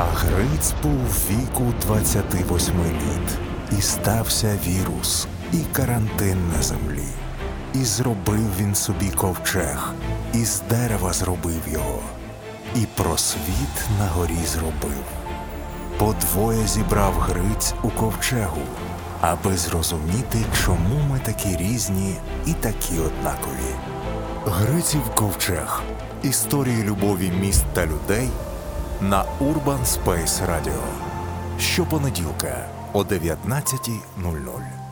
А Гриць був віку 28 літ, і стався вірус, і карантин на землі. І зробив він собі ковчег, і з дерева зробив його, і просвіт на горі зробив. Подвоє зібрав Гриць у ковчегу, аби зрозуміти, чому ми такі різні і такі однакові. Гриців ковчег. Історії любові міст та людей на Urban Space Radio. Щопонеділка о 19.00.